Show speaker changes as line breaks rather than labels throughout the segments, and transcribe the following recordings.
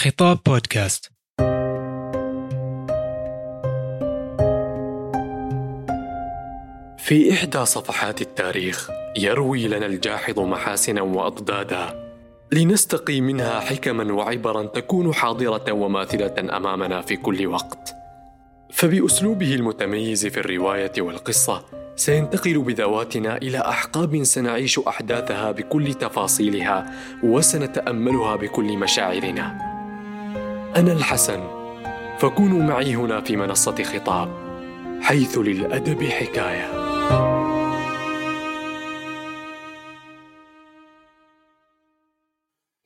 خطاب بودكاست.
في إحدى صفحات التاريخ يروي لنا الجاحظ محاسنا وأضدادا لنستقي منها حكما وعبرا تكون حاضرة وماثلة أمامنا في كل وقت. فبأسلوبه المتميز في الرواية والقصة سينتقل بذواتنا إلى أحقاب سنعيش أحداثها بكل تفاصيلها وسنتأملها بكل مشاعرنا. أنا الحسن. فكونوا معي هنا في منصة خطاب حيث للأدب حكاية.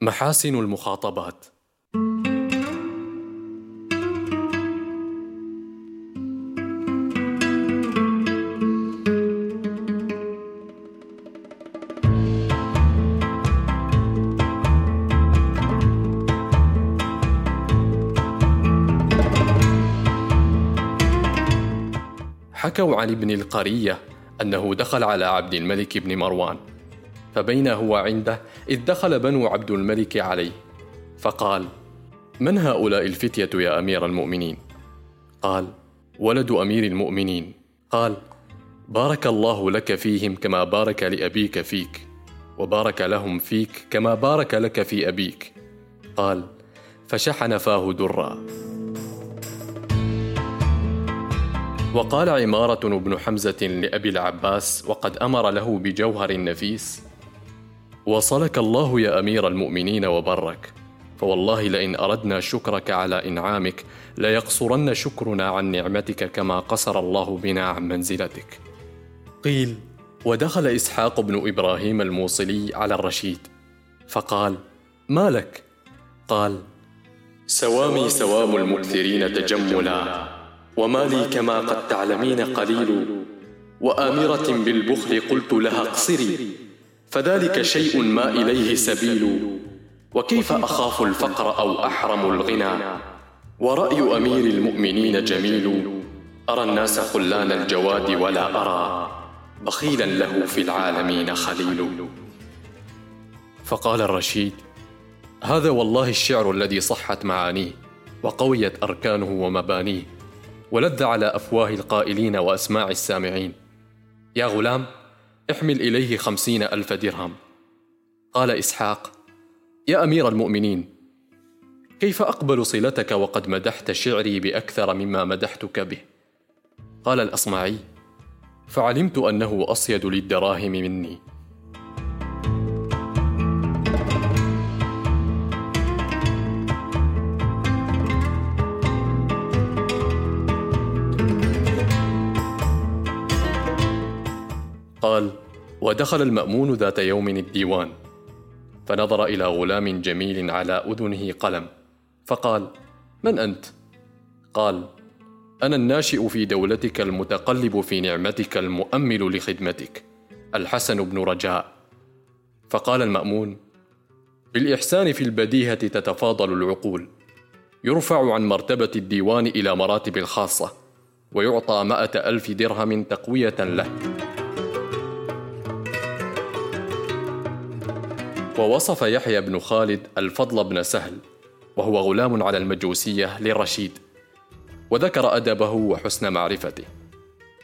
محاسن المخاطبات. حكوا عن ابن القرية أنه دخل على عبد الملك بن مروان فبين هو عنده إذ دخل بنو عبد الملك عليه فقال من هؤلاء الفتية يا أمير المؤمنين؟ قال ولد أمير المؤمنين. قال بارك الله لك فيهم كما بارك لأبيك فيك وبارك لهم فيك كما بارك لك في أبيك. قال فشحن فاه درا. وقال عمارة بن حمزة لأبي العباس وقد أمر له بجوهر نفيس وصلك الله يا أمير المؤمنين وبرك. فوالله لئن أردنا شكرك على إنعامك ليقصرن شكرنا عن نعمتك كما قصر الله بنا عن منزلتك. قيل ودخل إسحاق بن إبراهيم الموصلي على الرشيد. فقال ما لك؟ قال سوامي سوام المكثرين تجملا. وما لي كما قد تعلمين قليل. وآمرة بالبخل قلت لها اقصري. فذلك شيء ما إليه سبيل. وكيف أخاف الفقر أو أحرم الغنى؟ ورأي أمير المؤمنين جميل. أرى الناس خلان الجواد ولا أرى. بخيلا له في العالمين خليل. فقال الرشيد هذا والله الشعر الذي صحت معانيه وقويت أركانه ومبانيه. ولذ على أفواه القائلين وأسماع السامعين. يا غلام احمل إليه خمسين ألف درهم. قال إسحاق يا أمير المؤمنين كيف أقبل صلتك وقد مدحت شعري بأكثر مما مدحتك به؟ قال الأصمعي فعلمت أنه أصيد للدراهم مني. قال ودخل المأمون ذات يوم الديوان فنظر إلى غلام جميل على أذنه قلم فقال من أنت؟ قال أنا الناشئ في دولتك المتقلب في نعمتك المؤمل لخدمتك الحسن بن رجاء. فقال المأمون بالإحسان في البديهة تتفاضل العقول يرفع عن مرتبة الديوان إلى مراتب الخاصة ويعطى مائة ألف درهم تقوية له. ووصف يحيى بن خالد الفضل بن سهل وهو غلام على المجوسية للرشيد وذكر أدبه وحسن معرفته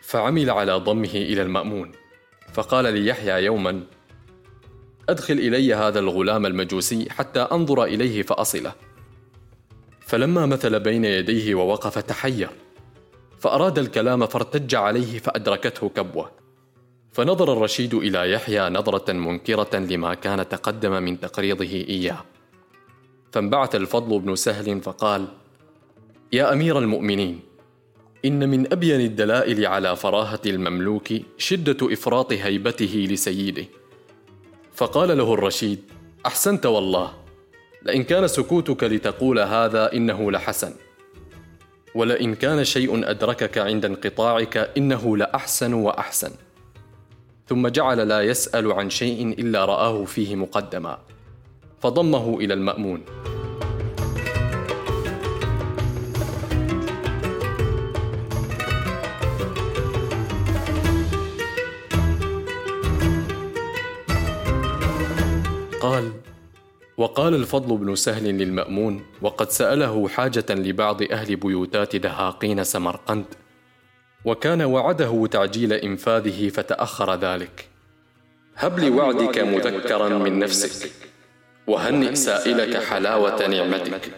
فعمل على ضمه إلى المأمون فقال ليحيى يوما أدخل إلي هذا الغلام المجوسي حتى أنظر إليه فأصله. فلما مثل بين يديه ووقف تحير فأراد الكلام فارتج عليه فأدركته كبوة فنظر الرشيد إلى يحيى نظرة منكرة لما كان تقدم من تقريضه إياه. فانبعث الفضل بن سهل فقال يا أمير المؤمنين إن من أبين الدلائل على فراهة المملوك شدة إفراط هيبته لسيده. فقال له الرشيد أحسنت والله لئن كان سكوتك لتقول هذا إنه لحسن. ولئن كان شيء أدركك عند انقطاعك إنه لأحسن وأحسن. ثم جعل لا يسأل عن شيء إلا رآه فيه مقدما فضمه إلى المأمون. قال وقال الفضل بن سهل للمأمون وقد سأله حاجة لبعض أهل بيوتات دهاقين سمرقند وكان وعده تعجيل إنفاذه فتأخر ذلك. هب لوعدك مذكرا من نفسك وهنئ سائلك حلاوة نعمتك.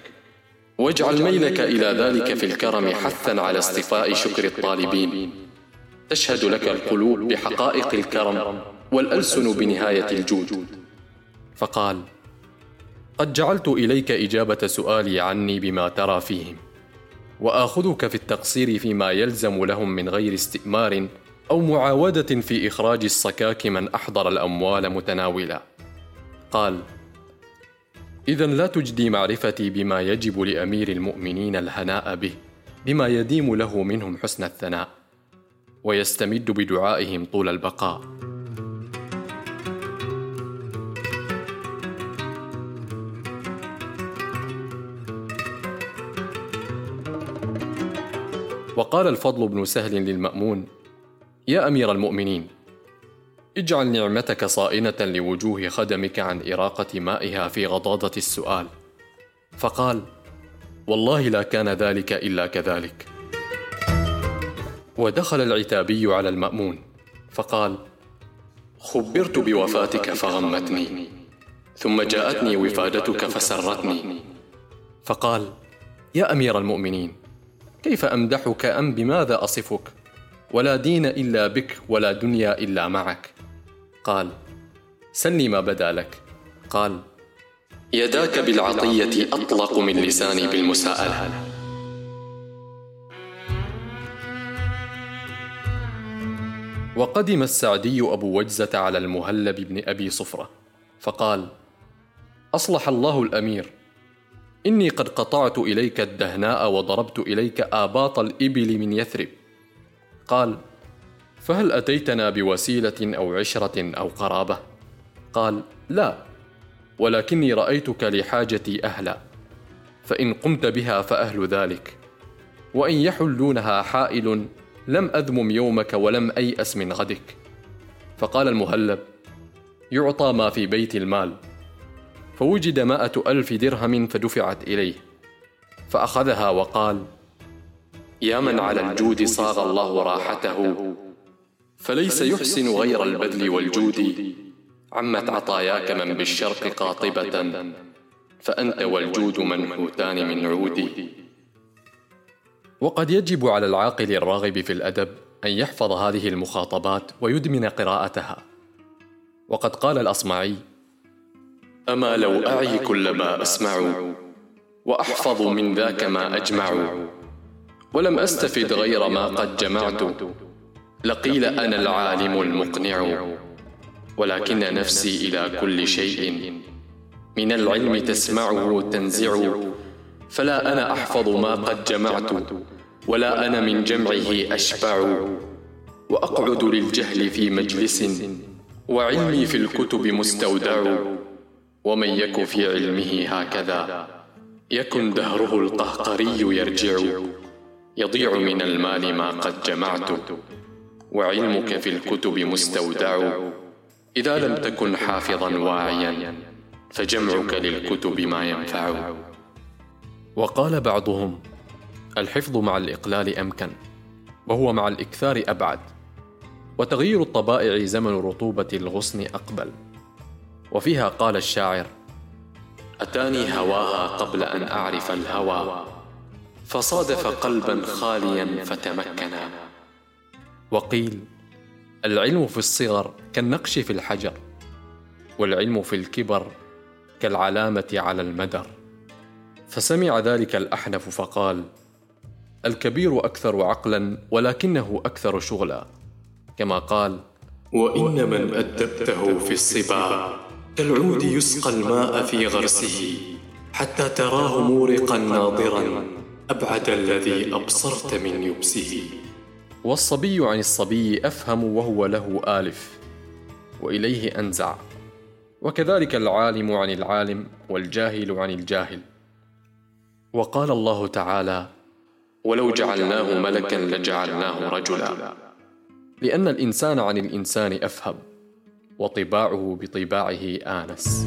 واجعل ميلك إلى ذلك في الكرم حثا على اصطفاء شكر الطالبين. تشهد لك القلوب بحقائق الكرم والألسن بنهاية الجود. فقال قد جعلت إليك إجابة سؤالي عني بما ترى فيهم. وآخذك في التقصير فيما يلزم لهم من غير استئمار أو معاودة في إخراج الصكاك من أحضر الأموال متناولا. قال إذا لا تجدي معرفتي بما يجب لأمير المؤمنين الهناء به بما يديم له منهم حسن الثناء ويستمد بدعائهم طول البقاء. وقال الفضل بن سهل للمأمون يا أمير المؤمنين اجعل نعمتك صائنة لوجوه خدمك عن إراقة مائها في غضاضة السؤال. فقال والله لا كان ذلك إلا كذلك. ودخل العتابي على المأمون فقال خبرت بوفاتك فغمتني ثم جاءتني وفادتك فسرتني. فقال يا أمير المؤمنين كيف أمدحك أم بماذا أصفك؟ ولا دين إلا بك ولا دنيا إلا معك. قال سلني ما بدا لك. قال يداك بالعطية أطلق من لساني بالمساءلة. وقدم السعدي أبو وجزة على المهلب بن أبي صفرة فقال أصلح الله الأمير. إني قد قطعت إليك الدهناء وضربت إليك آباط الإبل من يثرب. قال فهل أتيتنا بوسيلة أو عشرة أو قرابة؟ قال لا ولكني رأيتك لحاجتي أهلا فإن قمت بها فأهل ذلك. وإن يحلونها حائل لم أذمم يومك ولم أيأس من غدك. فقال المهلب يعطى ما في بيت المال. فوجد مائة ألف درهم فدفعت إليه فأخذها وقال يا من على الجود صاغ الله راحته فليس يحسن غير البذل والجود عمت عطاياك من بالشرق قاطبة فأنت والجود منحوتان من عودي وقد يجب على العاقل الراغب في الأدب أن يحفظ هذه المخاطبات ويدمن قراءتها. وقد قال الأصمعي أما لو أعي كل ما أسمع. وأحفظ من ذاك ما أجمع. ولم أستفد غير ما قد جمعت. لقيل أنا العالم المقنع. ولكن نفسي إلى كل شيء. من العلم تسمعه تنزع فلا أنا أحفظ ما قد جمعت. ولا أنا من جمعه أشبع. وأقعد للجهل في مجلس. وعلمي في الكتب مستودع. ومن يك في علمه هكذا. يكن دهره القهقري يرجع. يضيع من المال ما قد جمعت. وعلمك في الكتب مستودع. إذا لم تكن حافظا واعيا فجمعك للكتب ما ينفع. وقال بعضهم الحفظ مع الإقلال أمكن وهو مع الإكثار أبعد. وتغيير الطبائع زمن رطوبة الغصن أقبل. وفيها قال الشاعر أتاني هواها قبل أن أعرف الهوى فصادف قلبا خاليا فتمكنا. وقيل العلم في الصغر كالنقش في الحجر والعلم في الكبر كالعلامة على المدر. فسمع ذلك الأحنف فقال الكبير أكثر عقلا ولكنه أكثر شغلا كما قال
وإن من أدبته في الصبا. كالعود يسقى الماء في غرسه. حتى تراه مورقا ناظرا. أبعد الذي أبصرت من يبسه
والصبي عن الصبي أفهم وهو له آلف وإليه أنزع. وكذلك العالم عن العالم والجاهل عن الجاهل. وقال الله تعالى
ولو جعلناه ملكا لجعلناه رجلا.
لأن الإنسان عن الإنسان أفهم. وطباعه بطباعه آنس.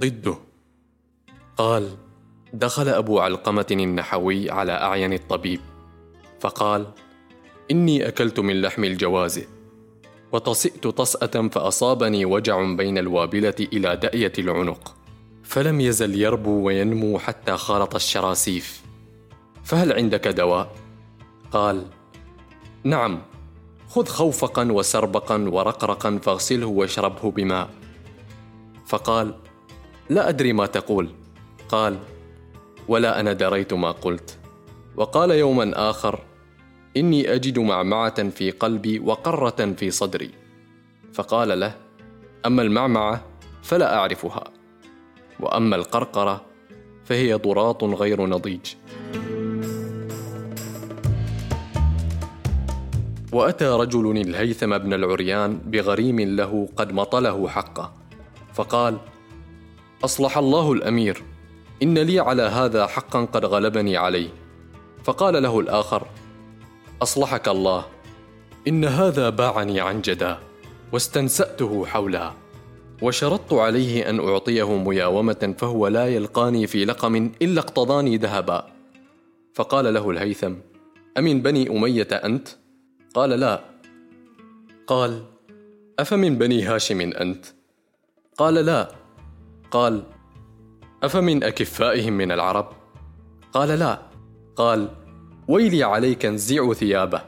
ضده. قال دخل أبو علقمة النحوي على أعين الطبيب فقال إني أكلت من لحم الجوازه وطسئت طساه فأصابني وجع بين الوابلة إلى دأية العنق فلم يزل يربو وينمو حتى خالط الشراسيف. فهل عندك دواء؟ قال نعم خذ خوفقا وسربقا ورقرقا فاغسله واشربه بماء. فقال لا أدري ما تقول. قال ولا أنا دريت ما قلت. وقال يوما آخر إني أجد معمعة في قلبي وقرة في صدري. فقال له أما المعمعة فلا أعرفها. وأما القرقرة فهي ضراط غير نضيج. وأتى رجل الهيثم بن العريان بغريم له قد مطله حقه. فقال أصلح الله الأمير. إن لي على هذا حقا قد غلبني عليه. فقال له الآخر أصلحك الله إن هذا باعني عن جدا واستنسأته حولا. وشرطت عليه أن أعطيه مياومة فهو لا يلقاني في لقم إلا اقتضاني ذهبا. فقال له الهيثم أمن بني أمية أنت؟ قال لا. قال أفمن بني هاشم أنت؟ قال لا. قال أفمن أكفائهم من العرب؟ قال لا. قال ويلي عليك انزعوا ثيابه.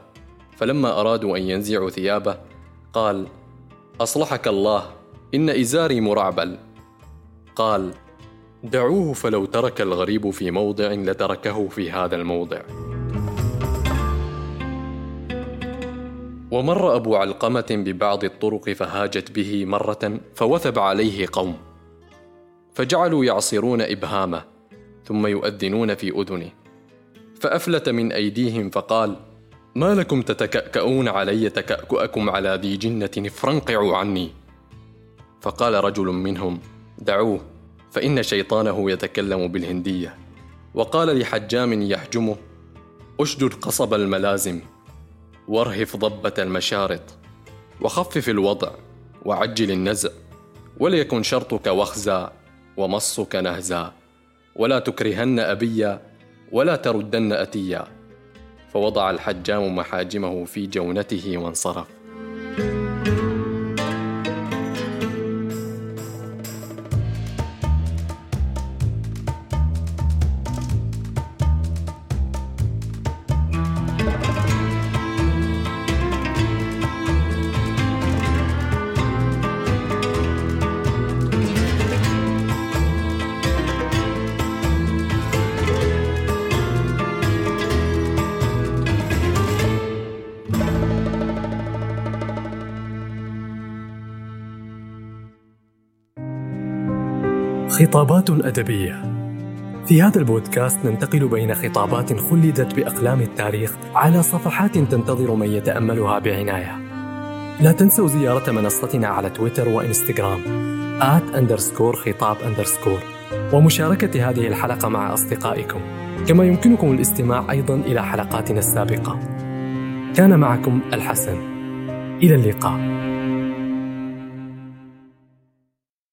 فلما أرادوا أن ينزعوا ثيابه قال أصلحك الله إن إزاري مرعبل. قال دعوه فلو ترك الغريب في موضع لتركه في هذا الموضع. ومر أبو علقمة ببعض الطرق فهاجت به مرة فوثب عليه قوم. فجعلوا يعصرون إبهامه ثم يؤذنون في أذنه. فأفلت من أيديهم فقال ما لكم تتكأكؤون علي تكأكؤكم على ذي جنة افرنقعوا عني. فقال رجل منهم دعوه فإن شيطانه يتكلم بالهندية. وقال لحجام يحجمه أشدد قصب الملازم وارهف ضبة المشارط وخفف الوضع وعجل النزع وليكن شرطك وخزا ومصك نهزا. ولا تكرهن أبيا ولا تردن أتيا. فوضع الحجام محاجمه في جونته وانصرف.
خطابات أدبية. في هذا البودكاست ننتقل بين خطابات خلدت بأقلام التاريخ على صفحات تنتظر من يتأملها بعناية. لا تنسوا زيارة منصتنا على تويتر وإنستغرام آت أندرسكور خطاب أندرسكور ومشاركة هذه الحلقة مع أصدقائكم. كما يمكنكم الاستماع أيضا إلى حلقاتنا السابقة. كان معكم الحسن. إلى اللقاء.